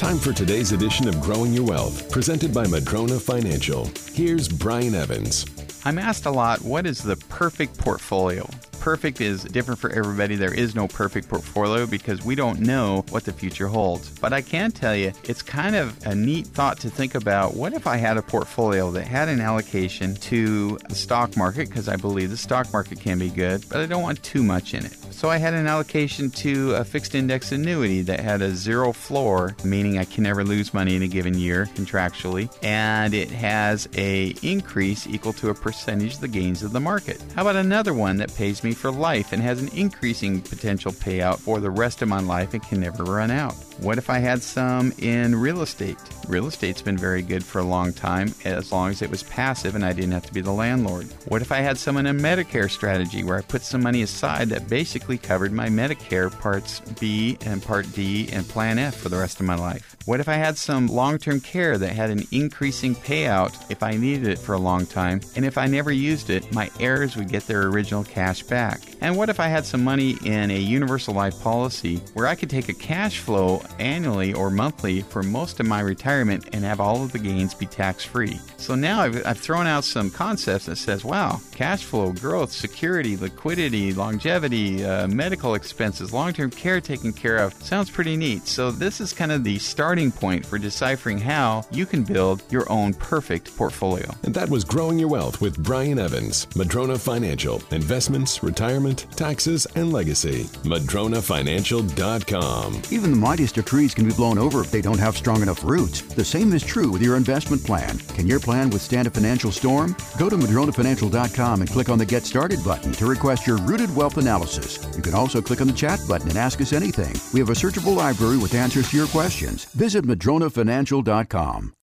Time for today's edition of Growing Your Wealth, presented by Madrona Financial. Here's Brian Evans. I'm asked a lot what is the perfect portfolio? Perfect is different for everybody. There is no perfect portfolio because we don't know what the future holds. But I can tell you, it's kind of a neat thought to think about what if I had a portfolio that had an allocation to the stock market because I believe the stock market can be good, but I don't want too much in it. So I had an allocation to a fixed index annuity that had a zero floor, meaning I can never lose money in a given year contractually, and it has a increase equal to a percentage of the gains of the market. How about another one that pays me for life and has an increasing potential payout for the rest of my life and can never run out? What if I had some in real estate? Real estate's been very good for a long time as long as it was passive and I didn't have to be the landlord. What if I had some in a Medicare strategy where I put some money aside that basically covered my Medicare parts B and part D and plan F for the rest of my life? What if I had some long term care that had an increasing payout if I needed it for a long time, and if I never used it, my heirs would get their original cash back? And what if I had some money in a universal life policy where I could take a cash flow annually or monthly for most of my retirement and have all of the gains be tax free? So now I've, I've thrown out some concepts that says, wow, cash flow, growth, security, liquidity, longevity, uh, medical expenses, long term care taken care of. Sounds pretty neat. So this is kind of the starting point for deciphering how you can build your own perfect portfolio. And that was Growing Your Wealth with Brian Evans, Madrona Financial, investments, retirement, taxes, and legacy. MadronaFinancial.com. Even the mightiest trees can be blown over if they don't have strong enough roots. The same is true with your investment plan. Can your plan withstand a financial storm? Go to MadronaFinancial.com and click on the Get Started button to request your rooted wealth analysis. You can also click on the chat button and ask us anything. We have a searchable library with answers to your questions. Visit MadronaFinancial.com.